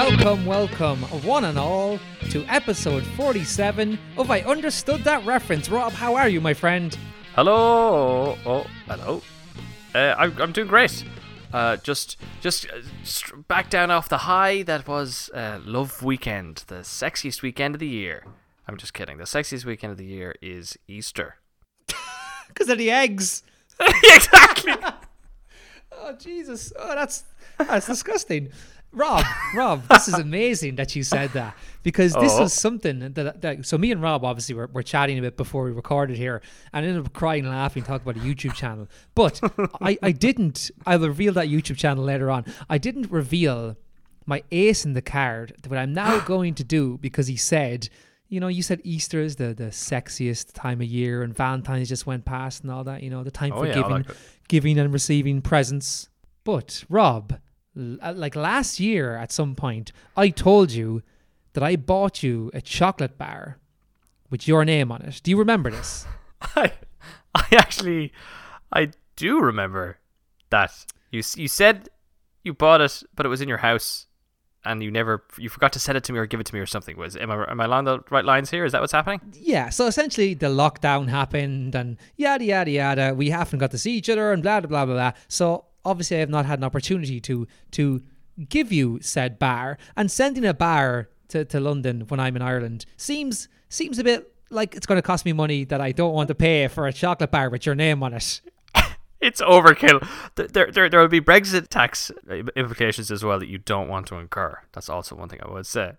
Welcome, welcome, one and all, to episode 47 of I Understood That Reference. Rob, how are you, my friend? Hello. Oh, hello. Uh, I'm, I'm doing great. Uh, just, just uh, back down off the high that was uh, Love Weekend, the sexiest weekend of the year. I'm just kidding. The sexiest weekend of the year is Easter. Because of the eggs. exactly. Oh, Jesus. Oh, that's, that's disgusting. Rob, Rob, this is amazing that you said that because this Oh. was something that, that so me and Rob obviously were, were chatting a bit before we recorded here and ended up crying laughing talking about a YouTube channel. But I, I didn't I will reveal that YouTube channel later on. I didn't reveal my ace in the card that I'm now going to do because he said you know, you said Easter is the, the sexiest time of year and Valentine's just went past and all that, you know, the time Oh, for yeah, giving like giving and receiving presents. But Rob, Uh, like last year at some point, I told you that I bought you a chocolate bar with your name on it. Do you remember this? I, I actually, I do remember that you you said you bought it, but it was in your house, and you never you forgot to send it to me or give it to me or something. Was am I am I along the right lines here? Is that what's happening? Yeah, so essentially the lockdown happened and yada yada yada. We haven't got to see each other and blah blah blah blah blah. So obviously I have not had an opportunity to to give you said bar and sending a bar to, to London when I'm in Ireland seems seems a bit like it's going to cost me money that I don't want to pay for a chocolate bar with your name on it. It's overkill. There, there, there will be Brexit tax implications as well that you don't want to incur. That's also one thing I would say.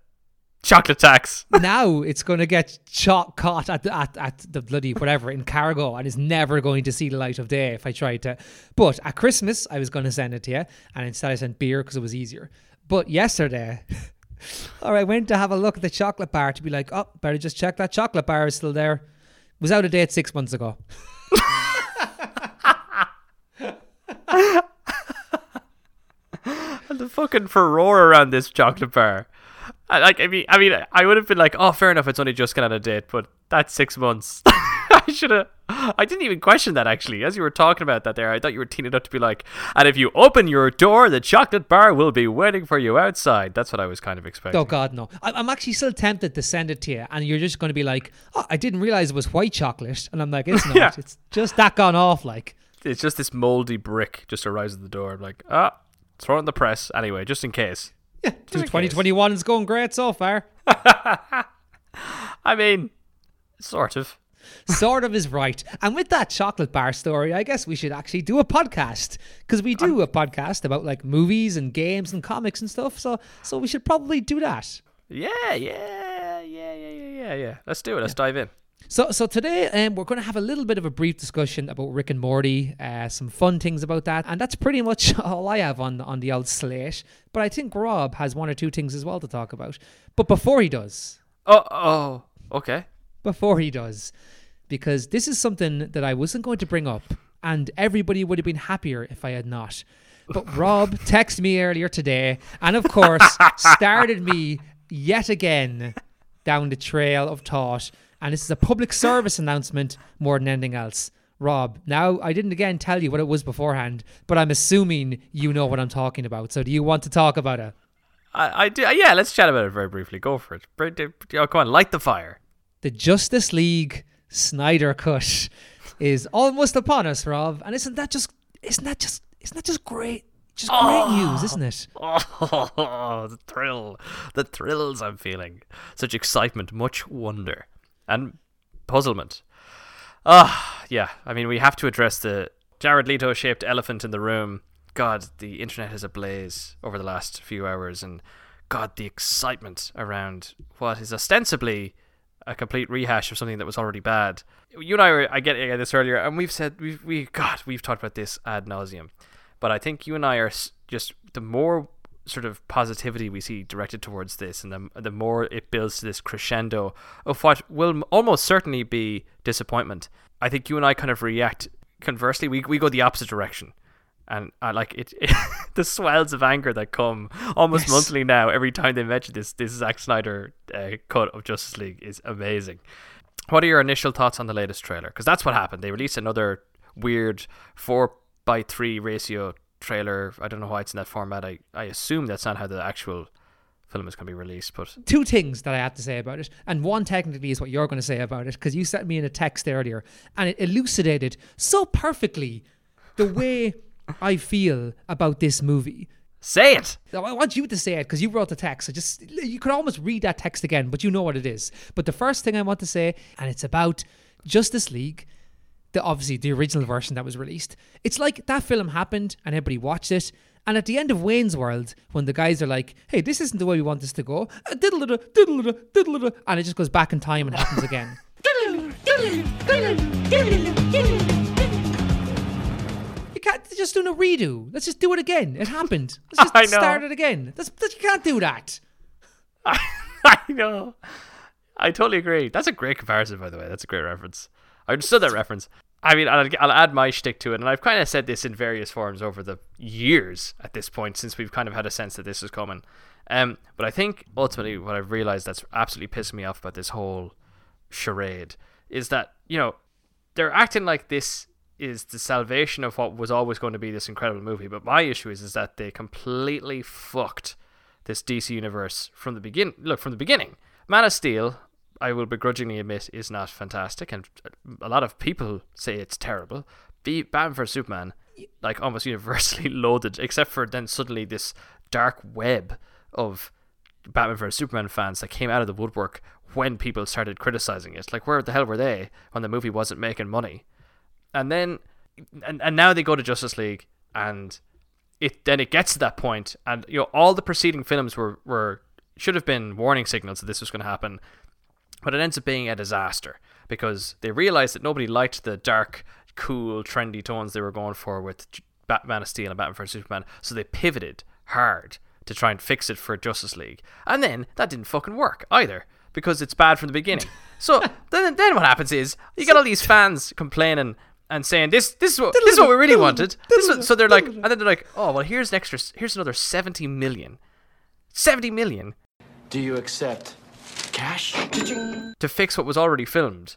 Chocolate tax. now it's going to get cho- caught at the, at, at the bloody whatever in cargo and is never going to see the light of day if I tried to. But at Christmas, I was going to send it to you, and instead I sent beer because it was easier. But yesterday, or I went to have a look at the chocolate bar to be like, oh, better just check that chocolate bar is still there. Was out of date six months ago. and the fucking furore around this chocolate bar. I, like, I mean, I mean, I would have been like, oh, fair enough. It's only just got out of date, but that's six months. I should have. I didn't even question that actually. As you were talking about that there, I thought you were teeing up to be like, and if you open your door, the chocolate bar will be waiting for you outside. That's what I was kind of expecting. Oh God, no! I'm actually still tempted to send it to you, and you're just going to be like, "Oh, I didn't realize it was white chocolate," and I'm like, "It's not. Yeah. It's just that gone off." Like, It's just this moldy brick just arrives at the door. I'm like, ah, throw it in the press anyway, just in case. Yeah, 2021 is going great so far. I mean, sort of. sort of is right. And with that chocolate bar story, I guess we should actually do a podcast because we do um, a podcast about like movies and games and comics and stuff. So, so we should probably do that. Yeah, yeah, yeah, yeah, yeah, yeah, yeah. Let's do it. Let's dive in. So, so today um, we're going to have a little bit of a brief discussion about Rick and Morty, uh, some fun things about that, and that's pretty much all I have on on the old slate. But I think Rob has one or two things as well to talk about. But before he does, Oh, oh, okay. before he does, because this is something that I wasn't going to bring up, and everybody would have been happier if I had not. But Rob texted me earlier today, and of course, started me yet again down the trail of thought. And this is a public service announcement more than anything else. Rob, now I didn't again tell you what it was beforehand, but I'm assuming you know what I'm talking about. So do you want to talk about it? I, I do. Uh, yeah, let's chat about it very briefly. Go for it. Oh, come on, light the fire. the Justice League Snyder cut is almost upon us, Rob. And isn't that just isn't that just isn't that just great? Just great oh. news, isn't it? Oh, the thrill, the thrills I'm feeling. Such excitement, much wonder, and puzzlement. Ah, yeah. I mean, we have to address the Jared Leto-shaped elephant in the room. God, the internet is ablaze over the last few hours, and God, the excitement around what is ostensibly a complete rehash of something that was already bad. You and I were, I get this earlier, and we've said we've we God, we've talked about this ad nauseum, but I think you and I are just the more sort of positivity we see directed towards this, and the the more it builds to this crescendo of what will almost certainly be disappointment. I think you and I kind of react conversely. We we go the opposite direction. And I like it, the swells of anger that come almost Yes. monthly now. Every time they mention this, this Zack Snyder uh, cut of Justice League is amazing. What are your initial thoughts on the latest trailer? Because that's what happened. They released another weird four by three ratio trailer. I don't know why it's in that format. I, I assume that's not how the actual film is going to be released. But two things that I have to say about it, and one technically is what you're going to say about it because you sent me in a text earlier, and it elucidated so perfectly the way I feel about this movie. say it. I want you to say it because you wrote the text. So just you could almost read that text again, but you know what it is. But the first thing I want to say, and it's about Justice League, the obviously the original version that was released. It's like that film happened and everybody watched it. And at the end of Wayne's World, when the guys are like, "Hey, this isn't the way we want this to go," uh, and it just goes back in time and happens again. You can't just do a redo. Let's just do it again. It happened. Let's just I know. start it again. That's, that, you can't do that. I know. I totally agree. That's a great comparison, by the way. That's a great reference. I understood that reference. I mean, I'll, I'll add my shtick to it, and I've kind of said this in various forms over the years at this point, since we've kind of had a sense that this is coming. Um, but I think ultimately, what I've realized that's absolutely pissing me off about this whole charade is that you know they're acting like this is the salvation of what was always going to be this incredible movie. But my issue is is that they completely fucked this DC universe from the begin. Look from the beginning. Man of Steel, I will begrudgingly admit, is not fantastic, and a lot of people say it's terrible. Be Batman vs Superman, like almost universally loaded, except for then suddenly this dark web of Batman vs Superman fans that came out of the woodwork when people started criticizing it. Like, where the hell were they when the movie wasn't making money? And then, and, and now they go to Justice League, and it then it gets to that point, and you know all the preceding films were were should have been warning signals that this was going to happen, but it ends up being a disaster because they realized that nobody liked the dark, cool, trendy tones they were going for with Batman of Steel and Batman vs Superman, so they pivoted hard to try and fix it for Justice League, and then that didn't fucking work either because it's bad from the beginning. So then, then what happens is you get all these fans complaining and saying this, this is what this is what we really wanted. This is, so they're like, and then they're like, oh well, here's an extra, here's another seventy million, seventy million Do you accept cash? to fix what was already filmed,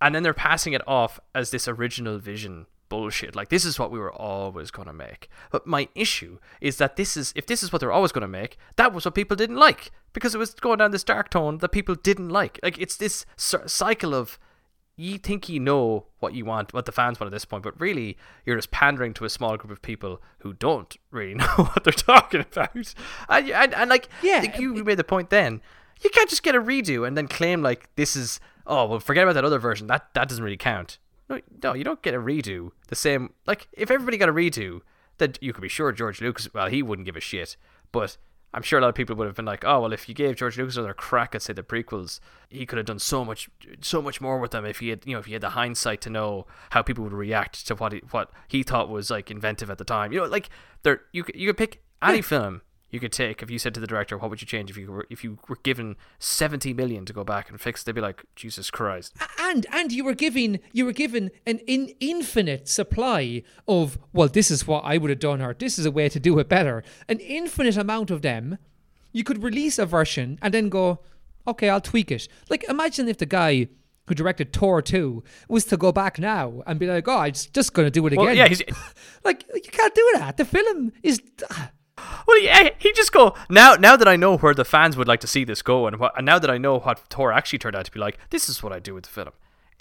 and then they're passing it off as this original vision bullshit. Like this is what we were always gonna make. But my issue is that this is if this is what they're always gonna make, that was what people didn't like because it was going down this dark tone that people didn't like. Like it's this cycle of you think you know what you want, what the fans want at this point, but really you're just pandering to a small group of people who don't really know what they're talking about. And, and, and like, Yeah, like you made the point then, you can't just get a redo and then claim like this is oh well forget about that other version that that doesn't really count. No, no, you don't get a redo the same. Like if everybody got a redo, then you could be sure George Lucas. Well, he wouldn't give a shit, but I'm sure a lot of people would have been like, oh well, if you gave George Lucas another crack at say the prequels, he could have done so much, so much more with them if he had, you know, if he had the hindsight to know how people would react to what he, what he thought was like inventive at the time. You know, like there, you you could pick any film you could take if you said to the director, "What would you change if you were if you were given seventy million to go back and fix?" They'd be like, "Jesus Christ." and and you were giving you were given an in, infinite supply of well this is what I would have done or this is a way to do it better an infinite amount of them you could release a version and then go okay I'll tweak it like imagine if the guy who directed Thor 2 was to go back now and be like oh I'm just going to do it again Well, yeah, he's, like you can't do that the film is ah, Well, yeah, eh, he just go now. Now that I know where the fans would like to see this go, and what, and now that I know what Thor actually turned out to be like, this is what I do with the film.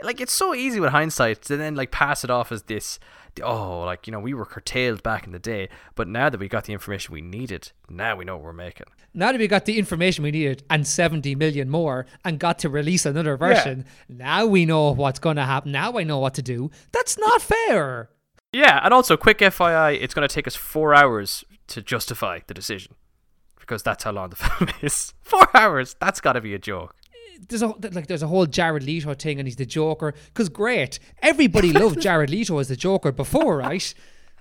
Like it's so easy with hindsight to then like pass it off as this. Oh, like you know, we were curtailed back in the day, but now that we got the information we needed, now we know what we're making. now that we got the information we needed and 70 million more and got to release another version, now we know what's going to happen. Now I know what to do. That's not fair. Yeah, and also quick FYI, it's going to take us four hours to justify the decision because that's how long the film is. Four hours. That's got to be a joke. There's a like there's a whole Jared Leto thing and he's the Joker cuz great. Everybody loved Jared Leto as the Joker before, right?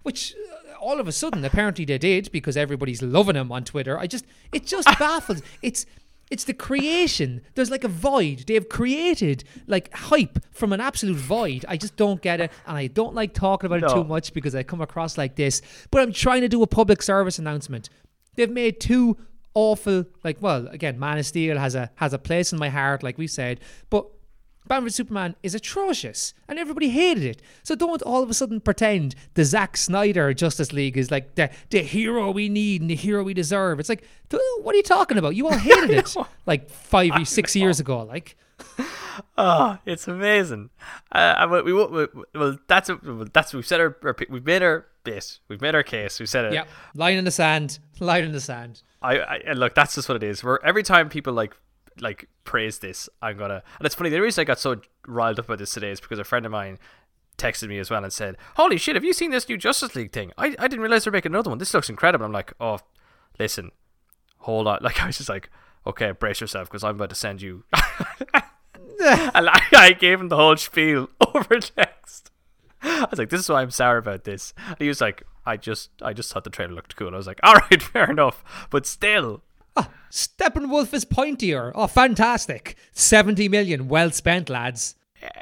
Which uh, all of a sudden apparently they did because everybody's loving him on Twitter. I just it just baffles. It's it's the creation. There's like a void. They have created like hype from an absolute void. I just don't get it. And I don't like talking about it too much because I come across like this. But I'm trying to do a public service announcement. They've made two awful like well, again, Man of Steel has a has a place in my heart, like we said, but Batman vs Superman is atrocious, and everybody hated it. So don't all of a sudden pretend the Zack Snyder Justice League is like the the hero we need and the hero we deserve. It's like, what are you talking about? You all hated it like five, six years ago. Like, Oh, it's amazing. Uh, we, we, we, well, that's a, that's we've said our, our we've made our bit, we've made our case, we said it. yeah, line in the sand, line in the sand. I, I look, that's just what it is. Where every time people like like praise this, I'm gonna. And it's funny. The reason I got so riled up about this today is because a friend of mine texted me as well and said, "Holy shit, have you seen this new Justice League thing? I, I didn't realize they're making another one. This looks incredible." I'm like, "Oh, listen, hold on." Like I was just like, "Okay, brace yourself because I'm about to send you." and I, I gave him the whole spiel over text. I was like, "This is why I'm sour about this." And he was like, "I just, I just thought the trailer looked cool." I was like, "All right, fair enough, but still." Steppenwolf is pointier. Oh, fantastic! Seventy million, well spent, lads.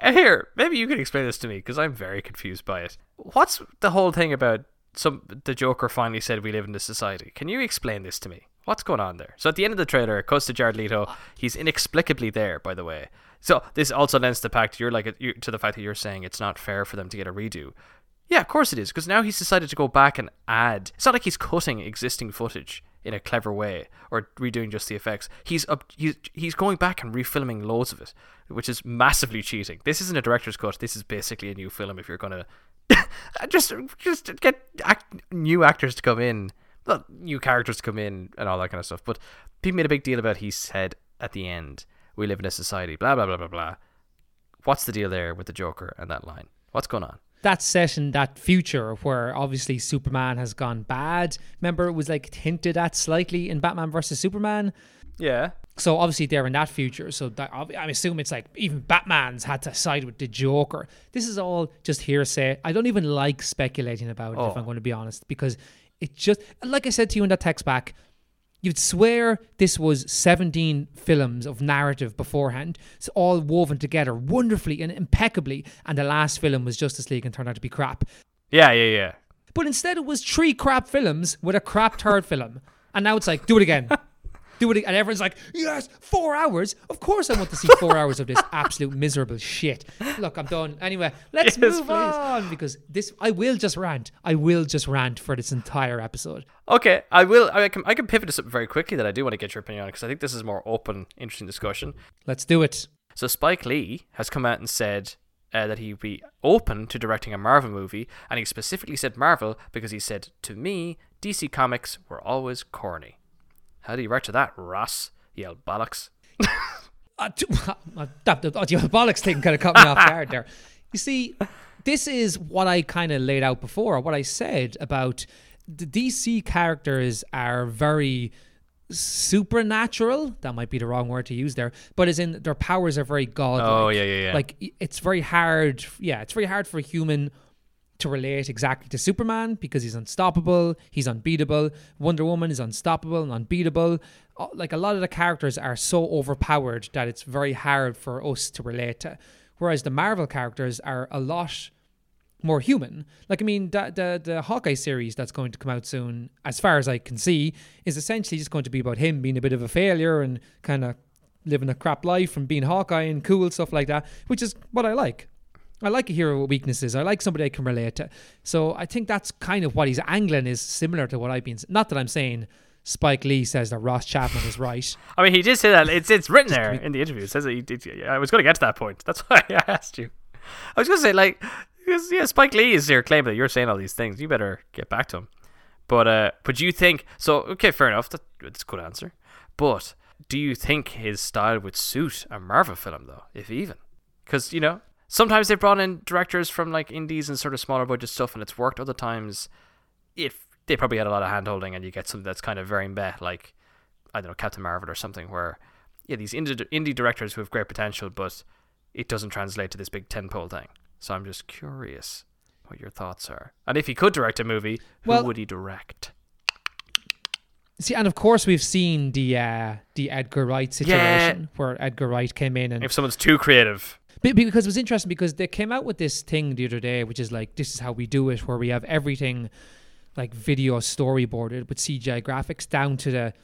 Uh, Here, maybe you can explain this to me because I'm very confused by it. What's the whole thing about some the Joker finally said we live in this society? Can you explain this to me? What's going on there? So at the end of the trailer, it goes to Jared Leto. He's inexplicably there, by the way. So this also lends the fact you're like you, to the fact that you're saying it's not fair for them to get a redo. Yeah, of course it is, because now he's decided to go back and add. It's not like he's cutting existing footage in a clever way or redoing just the effects. He's up, he's he's going back and refilming loads of it, which is massively cheating. This isn't a director's cut. This is basically a new film. If you're gonna just just get act, new actors to come in, new characters to come in, and all that kind of stuff. But people made a big deal about. He said at the end, "We live in a society." Blah blah blah blah blah. What's the deal there with the Joker and that line? What's going on? That's set in that future where obviously Superman has gone bad. Remember, it was like hinted at slightly in Batman versus Superman. Yeah. So obviously they're in that future. So that, I assume it's like even Batman's had to side with the Joker. This is all just hearsay. I don't even like speculating about it if Oh. I'm going to be honest, because it just like I said to you in that text back. You'd swear this was 17 films of narrative beforehand, it's all woven together wonderfully and impeccably, and the last film was Justice League and turned out to be crap. Yeah, yeah, yeah. But instead, it was three crap films with a crap third film. And now it's like, do it again. Do it. And everyone's like, yes, four hours. Of course, I want to see four hours of this absolute miserable shit. Look, I'm done. Anyway, let's Yes, move please. on because this, I will just rant. I will just rant for this entire episode. Okay, I will. I can. I can pivot to something very quickly that I do want to get your opinion on because I think this is more open, interesting discussion. Let's do it. So Spike Lee has come out and said uh, that he'd be open to directing a Marvel movie, and he specifically said Marvel because he said to me, DC Comics were always corny. How do you react to that, Ross? Yelled bollocks. Uh, t- that, the, the bollocks thing kind of caught me off guard there. You see, this is what I kind of laid out before, what I said about the DC characters are very supernatural. That might be the wrong word to use there, but as in their powers are very godlike. Oh, yeah, yeah, yeah. Like it's very hard. Yeah, it's very hard for a human to relate exactly to Superman because he's unstoppable, he's unbeatable. Wonder Woman is unstoppable and unbeatable. Uh, Like a lot of the characters are so overpowered that it's very hard for us to relate to. Whereas the Marvel characters are a lot more human. Like I mean, the, the the Hawkeye series that's going to come out soon, as far as I can see, is essentially just going to be about him being a bit of a failure and kind of living a crap life and being Hawkeye and cool stuff like that, which is what I like. I like a hero with weaknesses. I like somebody I can relate to. So I think that's kind of what he's angling is similar to what I've been. Not that I'm saying Spike Lee says that Ross Chapman is right. I mean, he did say that. It's it's written there in the interview. It says that he did. I was going to get to that point. That's why I asked you. I was going to say like, because yeah, Spike Lee is here claiming that you're saying all these things. You better get back to him. But uh, but do you think so? Okay, fair enough. That, that's a good answer. But do you think his style would suit a Marvel film though, if even? Because you know sometimes they've brought in directors from like indies and sort of smaller budget stuff, and it's worked. Other times, if they probably had a lot of hand holding, and you get something that's kind of very meh, like I don't know Captain Marvel or something, where yeah, these indie indie directors who have great potential, but it doesn't translate to this big tentpole thing. So I'm just curious what your thoughts are. And if he could direct a movie, who Well- would he direct? See, and of course we've seen the uh, the Edgar Wright situation where Edgar Wright came in and If someone's too creative, because it was interesting because they came out with this thing the other day, which is like this is how we do it, where we have everything like video storyboarded with CGI graphics down to the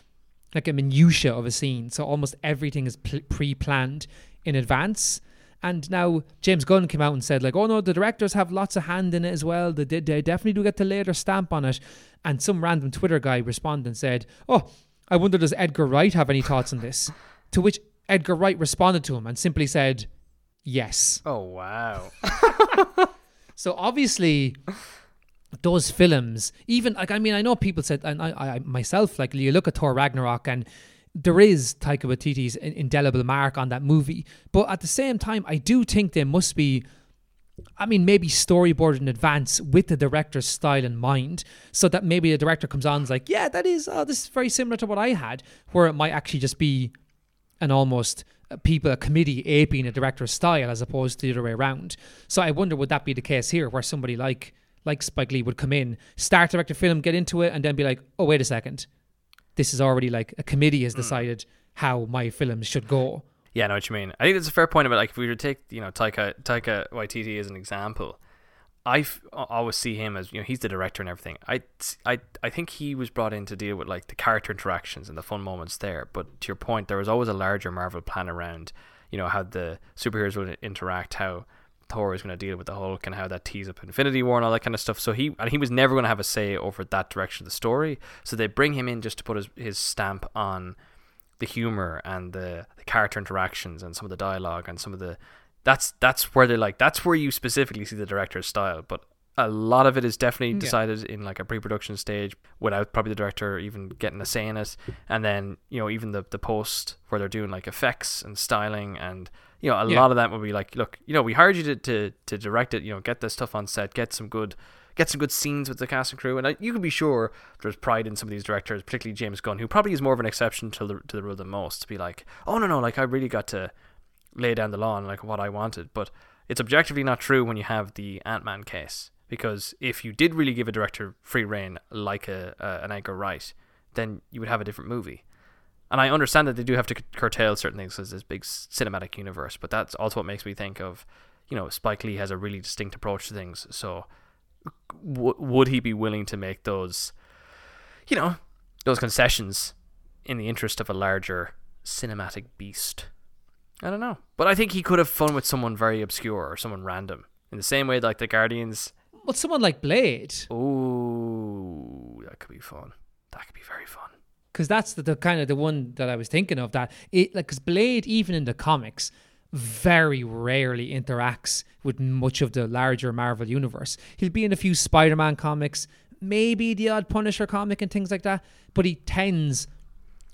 like a minutia of a scene. So almost everything is pl- pre-planned in advance. And now James Gunn came out and said, like, oh no, the directors have lots of hand in it as well. They, they, they definitely do get to lay their stamp on it. And some random Twitter guy responded and said, oh, I wonder does Edgar Wright have any thoughts on this? to which Edgar Wright responded to him and simply said, yes. Oh wow. So obviously, those films, even like I mean, I know people said, and I, I myself, like you look at Thor Ragnarok, and there is Taika Waititi's indelible mark on that movie, but at the same time, I do think there must be. I mean, maybe storyboard in advance with the director's style in mind, so that maybe the director comes on and is like, "Yeah, that is, oh, this is very similar to what I had," where it might actually just be an almost people a committee aping a director's style as opposed to the other way around. So I wonder would that be the case here, where somebody like like Spike Lee would come in, start direct a film, get into it, and then be like, "Oh, wait a second, this is already like a committee has hmm. decided how my films should go." Yeah, I know what you mean. I think it's a fair point about like if we were to take you know Taika Taika Waititi as an example, I always see him as you know he's the director and everything. I, I I think he was brought in to deal with like the character interactions and the fun moments there. But to your point, there was always a larger Marvel plan around you know how the superheroes would interact, how Thor is going to deal with the Hulk, and how that tees up Infinity War and all that kind of stuff. So he and he was never going to have a say over that direction of the story. So they bring him in just to put his his stamp on the humor and the, the character interactions and some of the dialogue and some of the that's that's where they're like that's where you specifically see the director's style but a lot of it is definitely Yeah. decided in like a pre-production stage without probably the director even getting a say in it and then you know even the the post where they're doing like effects and styling and you know a Yeah. lot of that would be like look you know we hired you to, to to direct it you know get this stuff on set get some good get some good scenes with the cast and crew and uh, you can be sure there's pride in some of these directors particularly James Gunn who probably is more of an exception to the to the rule than most to be like oh no no like I really got to lay down the law like what I wanted. But it's objectively not true when you have the Ant Man case. Because if you did really give a director free reign like a, an Edgar Wright, then you would have a different movie. And I understand that they do have to curtail certain things as this big cinematic universe, but that's also what makes me think of, you know, Spike Lee has a really distinct approach to things. So, w- would he be willing to make those, you know, those concessions in the interest of a larger cinematic beast? I don't know. But I think he could have fun with someone very obscure or someone random. In the same way like the Guardians. Well, someone like Blade, Ooh, that could be fun. That could be very fun. because that's the, the kind of the one that I was thinking of. That it like because Blade, even in the comics, very rarely interacts with much of the larger Marvel universe. He'll be in a few Spider-Man comics, maybe the odd Punisher comic and things like that, but he tends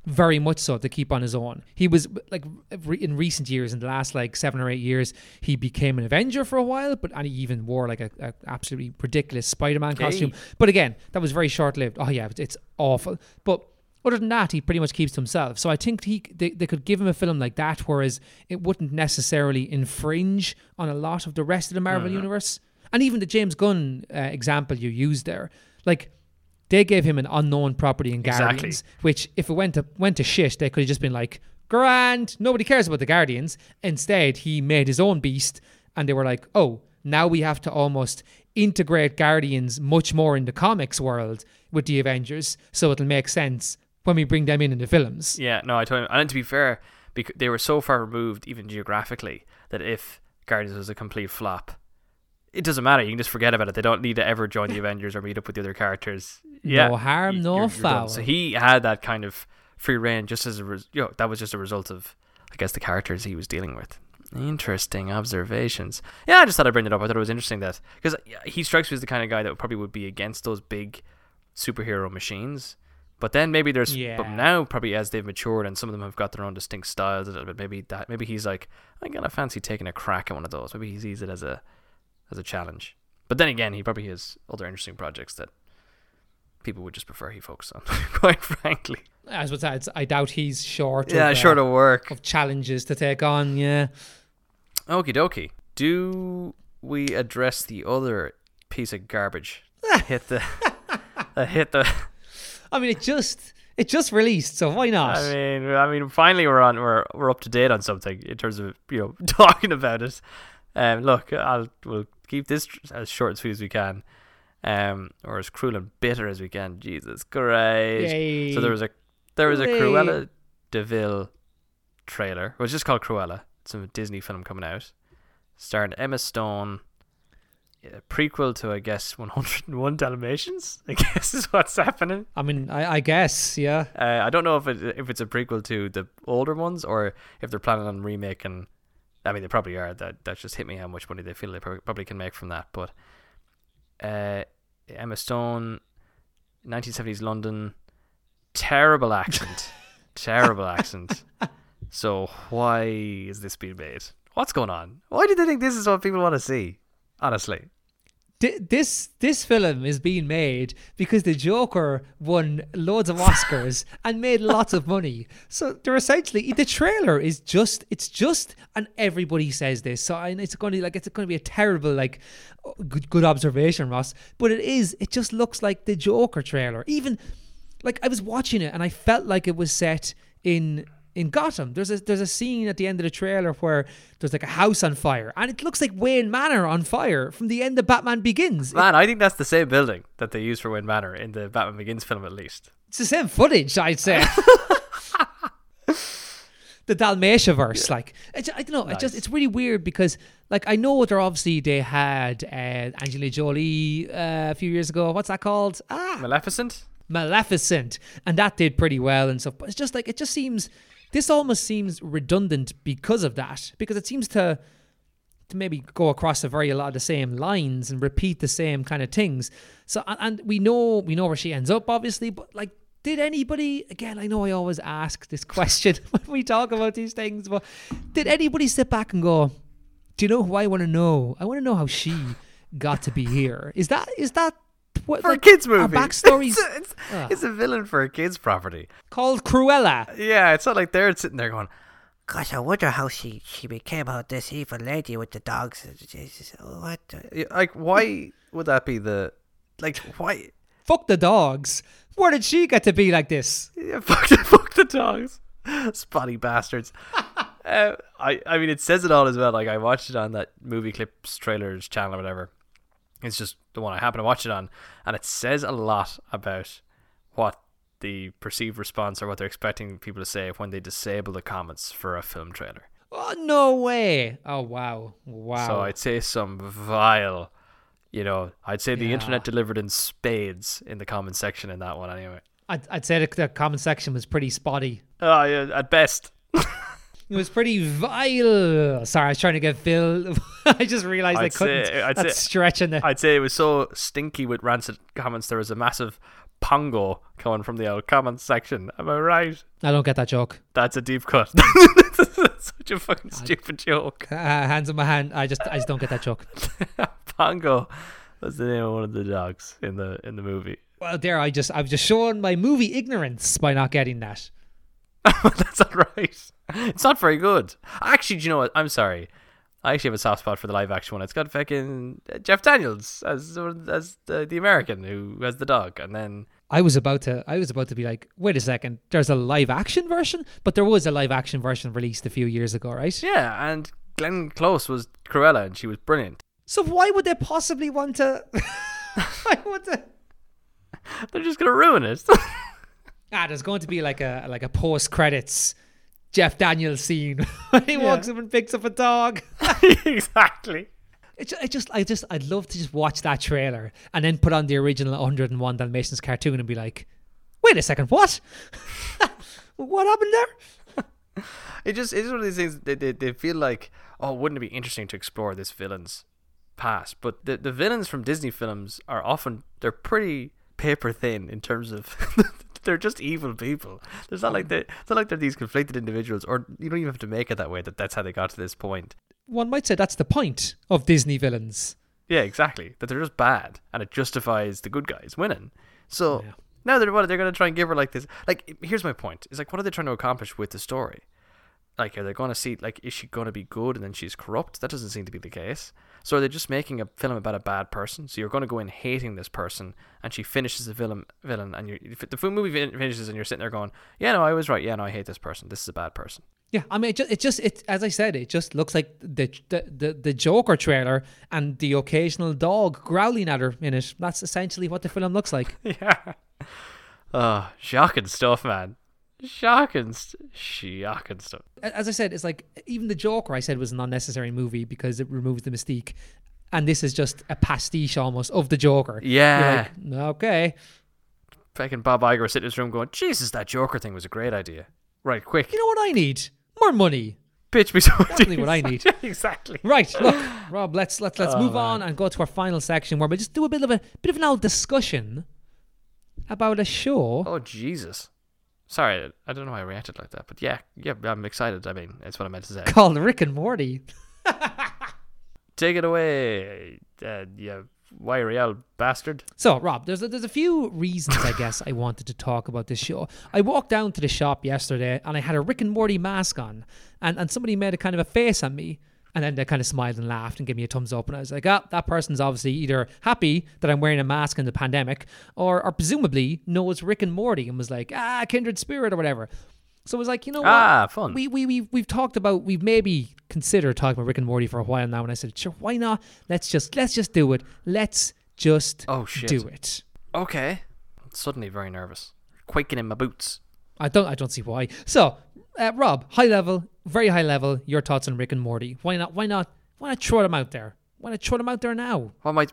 very much so to keep on his own. He was like re- in recent years, in the last like seven or eight years, he became an Avenger for a while, but and he even wore like a, a absolutely ridiculous Spider-Man costume. But again, that was very short-lived. Oh yeah, it's awful. But other than that, he pretty much keeps to himself. So I think he they, they could give him a film like that, whereas it wouldn't necessarily infringe on a lot of the rest of the Marvel universe. And even the James Gunn uh, example you used there, like they gave him an unknown property in Exactly. Guardians, which if it went to went to shit, they could have just been like, "Grand, nobody cares about the Guardians." Instead, he made his own beast, and they were like, "Oh, now we have to almost integrate Guardians much more in the comics world with the Avengers, so it'll make sense when we bring them in in the films." Yeah, no, I told him. And to be fair, because they were so far removed, even geographically, that if Guardians was a complete flop, it doesn't matter. You can just forget about it. They don't need to ever join the Avengers or meet up with the other characters. Yeah, No harm, no you're- you're done. foul. So he had that kind of free reign, just as a res- you know, that was just a result of, I guess, the characters he was dealing with. Interesting observations. Yeah, I just thought I'd bring it up. I thought it was interesting that because he strikes me as the kind of guy that probably would be against those big superhero machines. But then maybe there's, but now probably as they've matured and some of them have got their own distinct styles a little bit, maybe that maybe he's like, I'm kind of fancy taking a crack at one of those. Maybe he sees it as a as a challenge. But then again, he probably has other interesting projects that people would just prefer he focus on. Quite frankly, As was that, I doubt he's short. yeah, of, uh, short of work. of challenges to take on. Yeah. Okie dokie. Do we address the other piece of garbage? hit the that hit the. I mean, it just it just released, so why not? I mean, I mean, finally we're on. We're we're up to date on something in terms of you know talking about it. Um, look, I'll we'll keep this as short and sweet as we can, um, or as cruel and bitter as we can. Jesus Christ! Yay. So there was a there was a. Cruella de Vil trailer. It was just called Cruella. It's a Disney film coming out. starring Emma Stone. A prequel to, I guess, 101 Dalmatians. I guess is what's happening. I mean, I, I guess, yeah. Uh, I don't know if it if it's a prequel to the older ones or if they're planning on remaking. I mean, they probably are. That that just hit me how much money they feel they probably can make from that. But uh, Emma Stone, 1970s London, terrible accent, terrible accent. So why is this being made? What's going on? Why do they think this is what people want to see? Honestly, this this film is being made because the Joker won loads of Oscars and made lots of money. So they're essentially the trailer is just it's just and everybody says this. So and it's going to be like it's going to be a terrible like good good observation, Ross. But it is. It just looks like the Joker trailer. Even like I was watching it and I felt like it was set in in Gotham. There's a there's a scene at the end of the trailer where there's like a house on fire and it looks like Wayne Manor on fire from the end of Batman Begins. man, I think that's the same building that they used for Wayne Manor in the Batman Begins film, at least. It's the same footage, I'd say. the Dalmatia verse, like I, I don't know, it just it's really weird because like I know they're obviously they had uh, Angelina Jolie uh, a few years ago. What's that called? Ah, Maleficent. Maleficent, and that did pretty well and stuff. But it's just like it just seems this almost seems redundant because of that because it seems to to maybe go across a very lot of the same lines and repeat the same kind of things. So and, and we know we know where she ends up obviously, but like did anybody again I know I always ask this question when we talk about these things, but did anybody sit back and go, Do you know who I want to know? I want to know how she got to be here. Is that is that what For like, a kids our movie. backstories it's, a, it's, it's a villain for a kids property. called Cruella? Yeah, it's not like they're sitting there going, Gosh, I wonder how she, she became out this evil lady with the dogs. Jesus, what? the- like, why would that be the, like, why? Fuck the dogs. Where did she get to be like this? Yeah, fuck, the, fuck the dogs, spotty bastards. uh, I, I mean, it says it all as well. Like, I watched it on that movie clips trailers channel or whatever. It's just the one I happen to watch it on, and it says a lot about what the perceived response or what they're expecting people to say when they disable the comments for a film trailer. Oh no way! Oh wow, wow. So I'd say some vile, you know, I'd say the Yeah. internet delivered in spades in the comment section in that one anyway. I'd, I'd say the, the comment section was pretty spotty. Oh, yeah, at best. It was pretty vile. Sorry, I was trying to get Phil. I just realized I I'd couldn't. say- I'd That's say- stretching it. I'd say it was so stinky with rancid comments. There was a massive pongo coming from the old comments section. Am I right? I don't get that joke. That's a deep cut. That's such a fucking stupid joke. Uh, hands in my hand. I just, I just don't get that joke. pongo was the name of one of the dogs in the in the movie. Well, there, I just, I've just shown my movie ignorance by not getting that. That's not right. It's not very good. Actually, do you know what? I'm sorry. I actually have a soft spot for the live action one. It's got fucking uh, Jeff Daniels as as the, the American who has the dog, and then I was about to, I was about to be like, wait a second. There's a live action version, but there was a live action version released a few years ago, right? yeah, and Glenn Close was Cruella, and she was brilliant. So why would they possibly want to? why would they? They're just gonna ruin it. Ah, there's going to be like a like a post credits Jeff Daniels scene when he walks up and picks up a dog. exactly. It just, I just, I just, I'd love to just watch that trailer and then put on the original 101 Dalmatians cartoon and be like, wait a second, what? what happened there? It just it's one of these things. They, they they feel like oh, wouldn't it be interesting to explore this villain's past? But the the villains from Disney films are often they're pretty paper thin in terms of. They're just evil people. There's not like mm. they. It's not like they're these conflicted individuals, or you don't even have to make it that way. That that's how they got to this point. One might say that's the point of Disney villains. Yeah, exactly. That they're just bad, and it justifies the good guys winning. So Yeah. now they're what they're gonna try and give her like this. Like, here's my point: is like, what are they trying to accomplish with the story? Like, are they going to see like, is she going to be good and then she's corrupt? That doesn't seem to be the case. So are they just making a film about a bad person? So you're going to go in hating this person, and she finishes the villain, villain, and you the film movie finishes, and you're sitting there going, "Yeah, no, I was right. Yeah, no, I hate this person. This is a bad person." Yeah, I mean, it just, it just, it as I said, it just looks like the the the, the Joker trailer and the occasional dog growling at her in it. That's essentially what the film looks like. yeah. Oh, shocking stuff, man. Shocking, shocking stuff. As I said, it's like even the Joker I said was an unnecessary movie because it removes the mystique. And this is just a pastiche almost of the Joker. Yeah. like, okay. Fucking Bob Iger sitting in his room going, Jesus, that Joker thing was a great idea. Right, quick. You know what I need? More money. Pitch me some Definitely what I need. exactly. Right, look, Rob, let's let's let's Oh, move man. on and go to our final section where we just do a bit of a bit of an old discussion about a show Oh, Jesus. Sorry, I don't know why I reacted like that, but yeah, yeah, I'm excited. I mean, that's what I meant to say. called Rick and Morty. Take it away, uh, you YRL bastard. So, Rob, there's a, there's a few reasons I guess I wanted to talk about this show. I walked down to the shop yesterday and I had a Rick and Morty mask on, and and somebody made a kind of a face at me. And then they kind of smiled and laughed and gave me a thumbs up. And I was like, ah, that person's obviously either happy that I'm wearing a mask in the pandemic or, or presumably knows Rick and Morty and was like, ah, kindred spirit or whatever. So it was like, you know what? Ah, fun. We, we, we, we've talked about, we've maybe considered talking about Rick and Morty for a while now. And I said, sure, why not? Let's just, let's just do it. Let's just Oh, shit. do it. Okay. Suddenly very nervous. Quaking in my boots. I don't, I don't see why. So, uh, Rob, high level, very high level. Your thoughts on Rick and Morty? Why not? Why not? Why not throw them out there? Why not throw them out there now? Well, my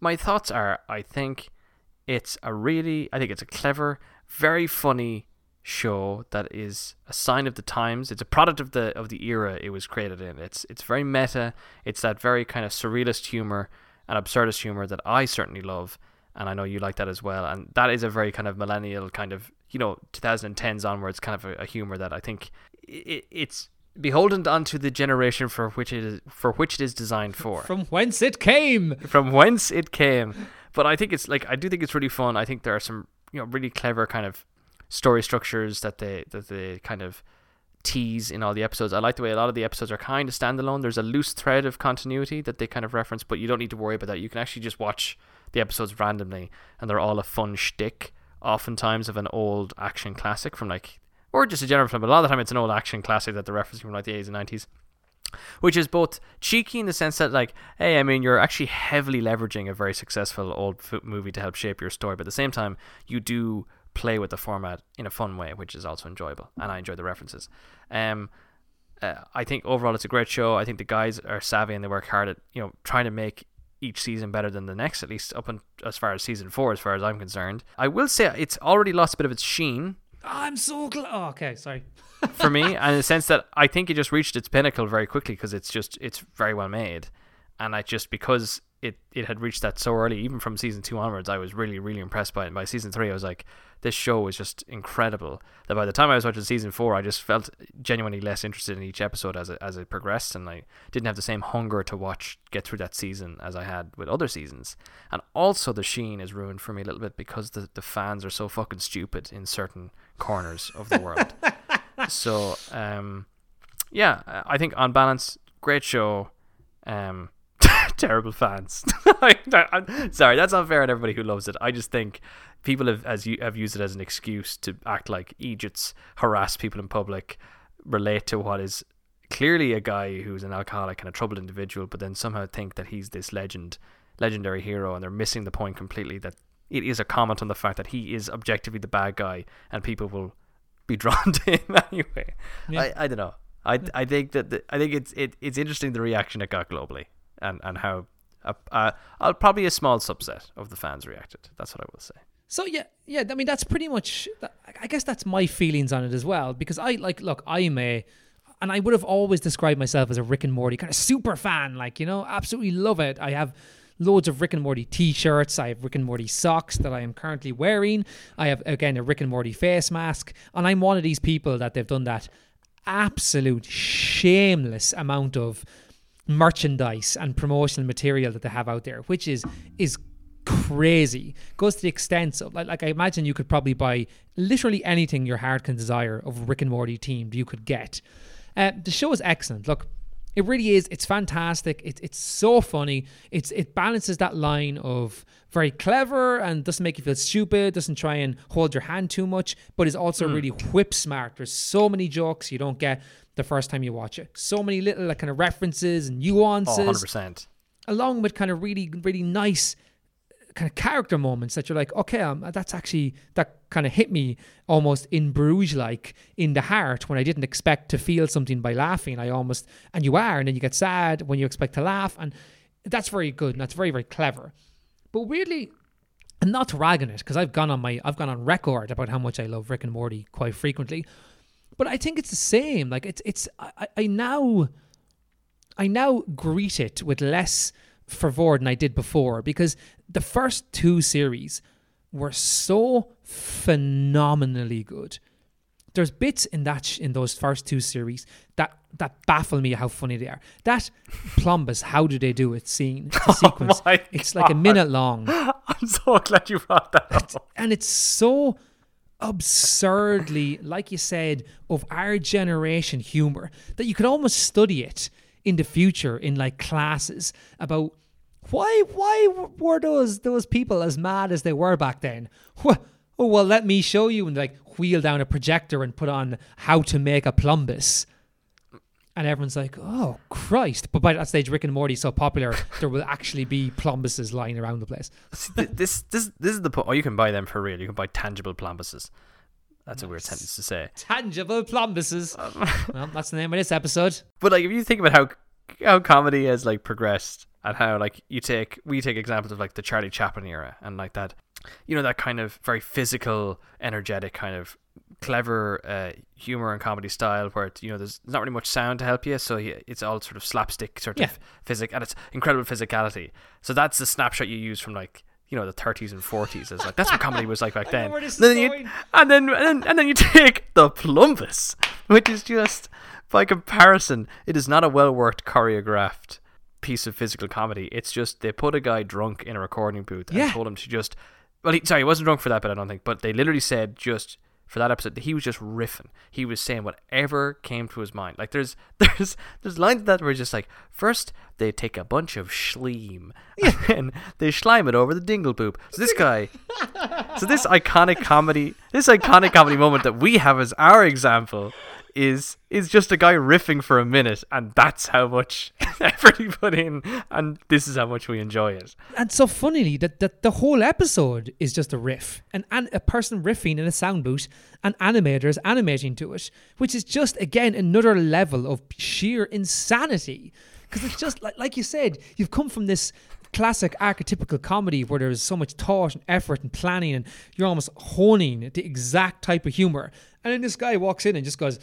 my thoughts are, I think it's a really, I think it's a clever, very funny show that is a sign of the times. It's a product of the of the era it was created in. It's it's very meta. It's that very kind of surrealist humor and absurdist humor that I certainly love, and I know you like that as well. And that is a very kind of millennial kind of you know 2010s onwards kind of a, a humor that I think it, it's beholden unto the generation for which it is for which it is designed for From whence it came? from whence it came. But I think it's like I do think it's really fun. I think there are some you know really clever kind of story structures that they that they kind of tease in all the episodes. I like the way a lot of the episodes are kind of standalone. There's a loose thread of continuity that they kind of reference, but you don't need to worry about that. You can actually just watch the episodes randomly, and they're all a fun shtick. Oftentimes of an old action classic from like, or just a general film, but a lot of the time it's an old action classic that they're referencing from like the 80s and 90s which is both cheeky in the sense that like hey i mean you're actually heavily leveraging a very successful old movie to help shape your story but at the same time you do play with the format in a fun way which is also enjoyable and i enjoy the references. Um uh, i think overall it's a great show. I think the guys are savvy and they work hard at you know trying to make each season better than the next at least up in, as far as season four as far as i'm concerned i will say it's already lost a bit of its sheen I'm so glad. Oh, okay, sorry. for me, and in the sense that I think it just reached its pinnacle very quickly because it's just it's very well made, and I just because it it had reached that so early, even from season two onwards, I was really really impressed by it. And by season three, I was like, this show was just incredible. That by the time I was watching season four, I just felt genuinely less interested in each episode as it as it progressed, and I didn't have the same hunger to watch get through that season as I had with other seasons. And also, the sheen is ruined for me a little bit because the the fans are so fucking stupid in certain corners of the world. so um yeah I- i think on balance great show um terrible fans I, am sorry that's unfair on everybody who loves it i just think people have as you have used it as an excuse to act like idiots harass people in public relate to what is clearly a guy who's an alcoholic and a troubled individual but then somehow think that he's this legend legendary hero and they're missing the point completely that it is a comment on the fact that he is objectively the bad guy and people will be drawn to him anyway. Yeah. I, I don't know. I, I think that the, I think it's it, it's interesting the reaction it got globally and and how uh, uh, uh, probably a small subset of the fans reacted. That's what I will say. So yeah, yeah. I mean, that's pretty much. I guess that's my feelings on it as well. Because I like, look, I'm a, and I would have always described myself as a Rick and Morty kind of super fan. Like, you know, absolutely love it. I have loads of Rick and Morty T-shirts. I have Rick and Morty socks that I am currently wearing. I have again a Rick and Morty face mask, and I'm one of these people that they've done that absolute shameless amount of merchandise and promotional material that they have out there, which is is crazy. Goes to the extent of like, like I imagine you could probably buy literally anything your heart can desire of Rick and Morty themed you could get. Uh, the show is excellent. Look, it really is. It's fantastic. It's it's so funny. It's it balances that line of very clever and doesn't make you feel stupid. Doesn't try and hold your hand too much, but is also really whip smart. There's so many jokes you don't get the first time you watch it. So many little like kind of references and nuances Oh, 100%. along with kind of really really nice kind of character moments that you're like, okay, um, that's actually that kind of hit me almost in Bruges like in the heart when I didn't expect to feel something by laughing. I almost and you are, and then you get sad when you expect to laugh, and that's very good and that's very very clever. But weirdly, and not to rag on it because I've gone on my I've gone on record about how much I love Rick and Morty quite frequently, but I think it's the same. Like it's it's I, I now I now greet it with less fervor than I did before because the first two series were so phenomenally good. There's bits in that sh- in those first two series that that baffle me how funny they are. That Plumbus, how do they do it? Scene, the oh sequence, my it's like a minute long, I'm so glad you brought that up. and it's so absurdly, like you said, of our generation humor that you could almost study it in the future in like classes about why why were those those people as mad as they were back then? Oh well, let me show you and like wheel down a projector and put on how to make a plumbus. And everyone's like, "Oh Christ!" But by that stage, Rick and Morty's so popular, there will actually be plumbuses lying around the place. This this this is the point. Oh, you can buy them for real. You can buy tangible plumbuses. That's a weird sentence to say. tangible plumbuses. Um, well, that's the name of this episode. But like, if you think about how how comedy has like progressed and how like you take we take examples of like the Charlie Chaplin era and like that, you know, that kind of very physical, energetic kind of clever uh, humor and comedy style where it, you know there's not really much sound to help you, so you, it's all sort of slapstick sort Yeah. of physic and it's incredible physicality. So that's the snapshot you use from like. You know the 30s and 40s. It's like that's what comedy was like back then. know where this is then you, and then and then, and then you take the plumbus, which is just by comparison, it is not a well worked choreographed piece of physical comedy. It's just they put a guy drunk in a recording booth and Yeah. told him to just well, he, sorry, he wasn't drunk for that but I don't think, but they literally said just for that episode he was just riffing. He was saying whatever came to his mind. Like there's there's there's lines of that were just like first they take a bunch of schleem and they slime it over the dinglebop. So this guy so this iconic comedy, this iconic comedy moment that we have as our example is is just a guy riffing for a minute, and that's how much effort he put in, and this is how much we enjoy it. And so funnily, that that the whole episode is just a riff, and an, a person riffing in a sound booth, and animators animating to it, which is just again another level of sheer insanity. Because it's just like like you said, you've come from this classic archetypical comedy where there's so much thought and effort and planning, and you're almost honing the exact type of humor, and then this guy walks in and just goes.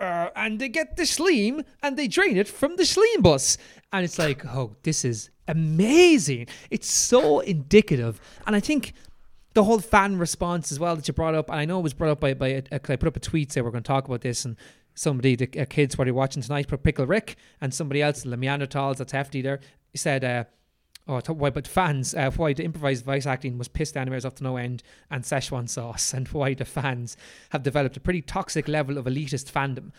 Uh, and they get the schleem and they drain it from the schleem bus. And it's like, oh, this is amazing. It's so indicative. And I think the whole fan response as well that you brought up, and I know it was brought up by, by a, a, 'cause I put up a tweet saying we're going to talk about this, and somebody, the uh, kids, what are watching tonight, put Pickle Rick, and somebody else, the Neanderthals, that's hefty there, said, uh, Oh, why, but fans, uh, why the improvised voice acting was pissed animators off to no end, and Szechuan sauce, and why the fans have developed a pretty toxic level of elitist fandom.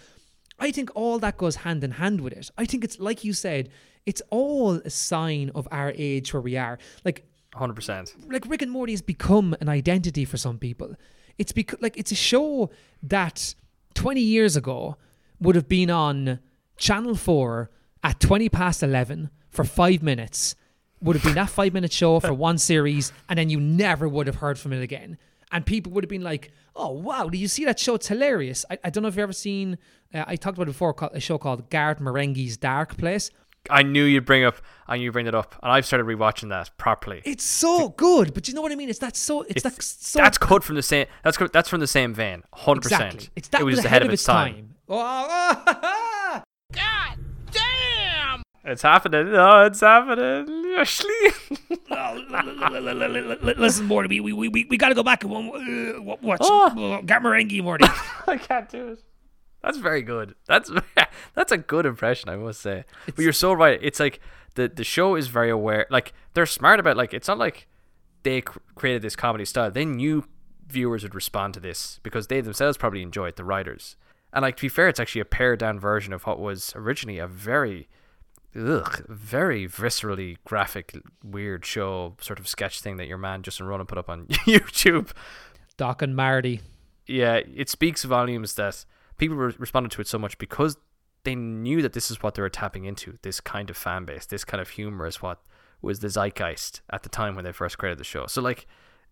I think all that goes hand in hand with it. I think it's like you said, it's all a sign of our age where we are. Like, Hundred percent. like Rick and Morty has become an identity for some people. It's because like it's a show that 20 years ago would have been on Channel 4 at 20 past 11 for 5 minutes. Would have been that 5 minute show for one series and then you never would have heard from it again. And people would have been like, "Oh wow, do you see that show? It's hilarious." I, I don't know if you've ever seen. Uh, I talked about it before. A show called Garth Marenghi's Dark Place. I knew you'd bring up. I knew you'd bring it up, and I've started rewatching that properly. It's so good, but you know what I mean. It's that so. It's, that so that's cut from the same. That's that's from the same vein. Hundred Exactly. percent. It's that it was was ahead of its time. Oh, oh, It's happening. No, it's happening. Ashley. Listen, Morty, we we we, we got to go back and uh, wa- watch Oh. uh, Gamarengi, Morty. I can't do it. That's very good. That's that's a good impression, I must say. but you're so right. It's like the the show is very aware. Like they're smart about. Like it's not like they cr- created this comedy style. They knew viewers would respond to this because they themselves probably enjoy it. The writers and like to be fair, it's actually a pared down version of what was originally a very ugh, very viscerally graphic, weird show, sort of sketch thing that your man Justin Roiland put up on YouTube Doc and Marty. yeah, it speaks volumes that people re- responded to it so much because they knew that this is what they were tapping into. This kind of fan base, this kind of humor is what was the zeitgeist at the time when they first created the show. So like,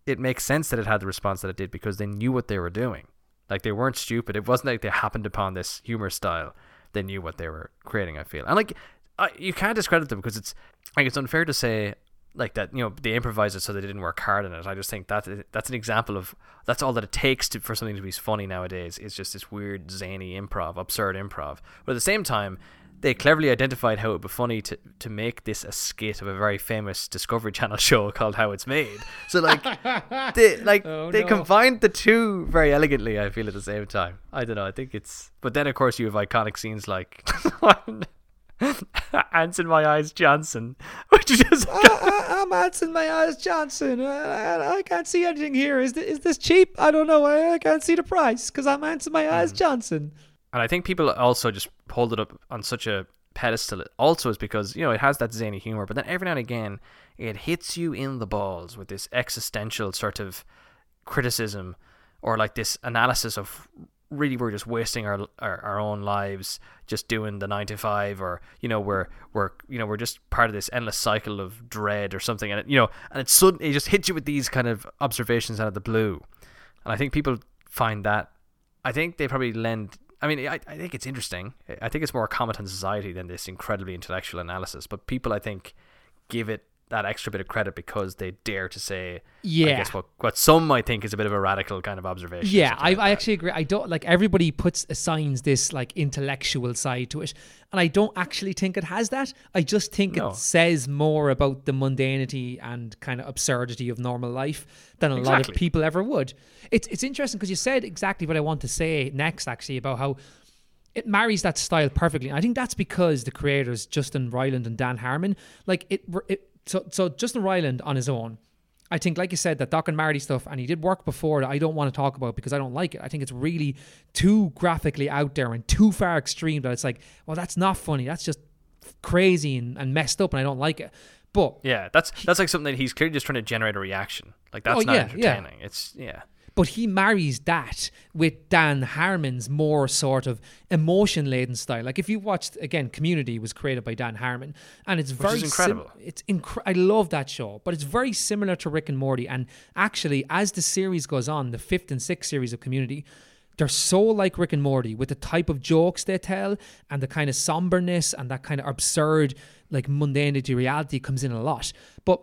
it makes sense that it had the response that it did because they knew what they were doing. Like they weren't stupid. It wasn't like they happened upon this humor style. They knew what they were creating. I feel, and like, I, you can't discredit them because it's like it's unfair to say like that. You know, they improvised it so they didn't work hard in it. I just think that that's an example of that's all that it takes to, for something to be funny nowadays. Is just this weird zany improv, absurd improv. But at the same time, they cleverly identified how it would be funny to, to make this a skit of a very famous Discovery Channel show called How It's Made. So like they like Oh, they no. combined the two very elegantly, I feel at the same time. I don't know, I think it's but then of course you have iconic scenes like Ants in My Eyes Johnson, which is just I, am Ants in My Eyes, Johnson. I, I can't see anything here. Is this, is this cheap? I don't know. I, I can't see the price because I'm Ants in my hmm. eyes, Johnson. And I think people also just hold it up on such a pedestal. Also, is because you know it has that zany humor, but then every now and again it hits you in the balls with this existential sort of criticism or like this analysis of really we're just wasting our, our our own lives just doing the 9 to 5 or you know we're we're you know we're just part of this endless cycle of dread or something. And it, you know and it suddenly it just hits you with these kind of observations out of the blue. And i think people find that i think they probably lend i mean i, I think it's interesting. I think it's more a comment on society than this incredibly intellectual analysis but people i think give it that extra bit of credit because they dare to say yeah, I guess what what some might think is a bit of a radical kind of observation Yeah, I, like I actually agree. I don't like everybody puts assigns this like intellectual side to it, and I don't actually think it has that. I just think No. it says more about the mundanity and kind of absurdity of normal life than a lot of people ever would. It's it's interesting because you said exactly what I want to say next, actually, about how it marries that style perfectly. And I think that's because the creators Justin Roiland and Dan Harmon, like it, it so so Justin Roiland on his own. I think, like you said, that Doc and Marty stuff, and he did work before that I don't want to talk about because I don't like it. I think it's really too graphically out there and too far extreme that it's like, well, that's not funny. That's just crazy and, and messed up, and I don't like it. But Yeah, that's that's like something that he's clearly just trying to generate a reaction. Like that's Oh, not yeah, yeah. entertaining. It's yeah. But he marries that with Dan Harmon's more sort of emotion laden style. Like if you watched again, Community was created by Dan Harmon, and it's very is sim- incredible. it's incre- I love that show, but it's very similar to Rick and Morty. And actually, as the series goes on, the fifth and sixth series of Community. They're so like Rick and Morty with the type of jokes they tell and the kind of somberness and that kind of absurd, like mundanity reality comes in a lot. But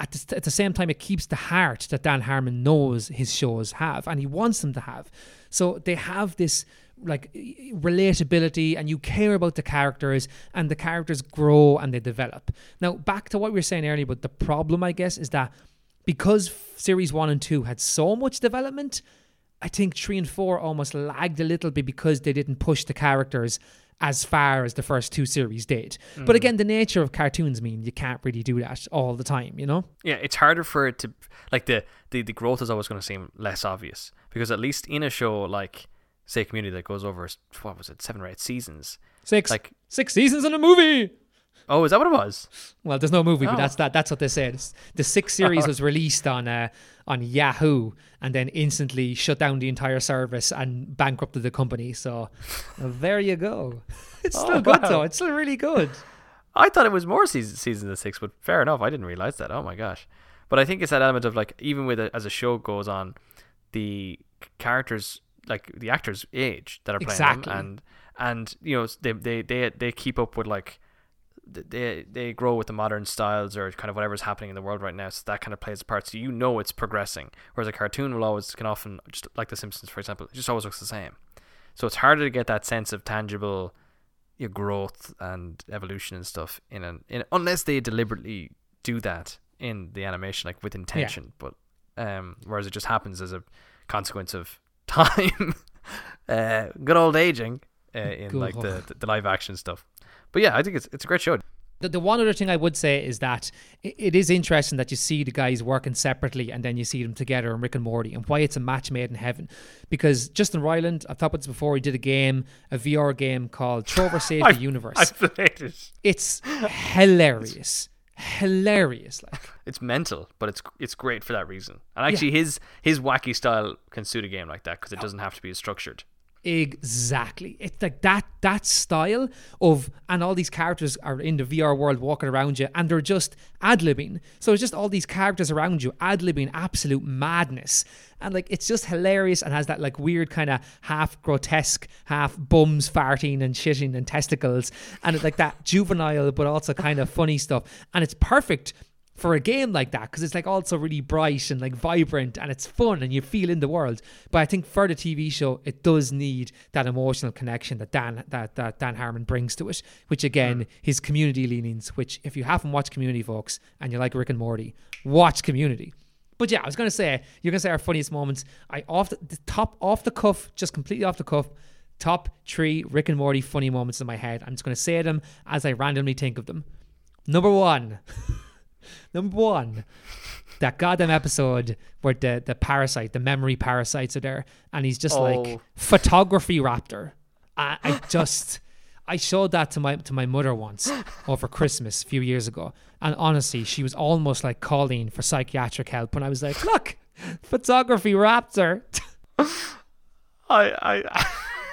at the, at the same time, it keeps the heart that Dan Harmon knows his shows have and he wants them to have. So they have this like relatability and you care about the characters and the characters grow and they develop. Now, back to what we were saying earlier, but the problem, I guess, is that because series one and two had so much development, I think three and four almost lagged a little bit because they didn't push the characters as far as the first two series did. But mm-hmm. again, the nature of cartoons mean you can't really do that all the time, you know? Yeah, it's harder for it to like the the, the growth is always going to seem less obvious because at least in a show like say Community that goes over what was it seven or eight seasons. Six Like- six seasons in a movie. Oh, is that what it was? Well, there's no movie, but Oh. that's that. That's what they said. The sixth series was released on uh, on Yahoo, and then instantly shut down the entire service and bankrupted the company. So there you go. It's still Oh, good wow. though. It's still really good. I thought it was more season season than six, but fair enough. I didn't realize that. Oh my gosh! But I think it's that element of like even with it, as a show goes on, the characters like the actors age that are playing Exactly. them, and and you know they they they they keep up with like they they grow with the modern styles or kind of whatever's happening in the world right now. So that kind of plays a part. So you know it's progressing. Whereas a cartoon will always can often just like The Simpsons, for example, it just always looks the same. So it's harder to get that sense of tangible your growth and evolution and stuff in an in unless they deliberately do that in the animation like with intention but um whereas it just happens as a consequence of time uh good old aging uh, in like the the live action stuff but yeah i think it's it's a great show The, the one other thing I would say is that it, it is interesting that you see the guys working separately and then you see them together in Rick and Morty and why it's a match made in heaven. Because Justin Roiland, I've talked about this before, he did a game, a VR game called Trover Save the Universe. i played it it's hilarious. Hilarious. Like it's mental but it's it's great for that reason and actually his his wacky style can suit a game like that because it oh. doesn't have to be as structured Exactly. It's like that that style of and all these characters are in the VR world walking around you and they're just ad libbing. So it's just all these characters around you ad libbing absolute madness. And like it's just hilarious and has that like weird kind of half grotesque, half bums farting and shitting and testicles. And it's like that juvenile but also kind of funny stuff. And it's perfect for a game like that because it's like also really bright and like vibrant and it's fun and you feel in the world. But I think for the TV show, it does need that emotional connection that Dan that, that Dan Harmon brings to it, which again, mm. his community leanings. Which if you haven't watched Community, folks, and you like Rick and Morty, watch Community. But yeah, I was gonna say you're gonna say our funniest moments. I off the, the top off the cuff, just completely off the cuff. Top three Rick and Morty funny moments in my head. I'm just gonna say them as I randomly think of them. Number one. Number one, that goddamn episode where the, the parasite, the memory parasites are there, and he's just like Oh. photography raptor. I, I just I showed that to my to my mother once over Christmas a few years ago, and honestly, she was almost like calling for psychiatric help. And I was like, "Look, photography raptor." I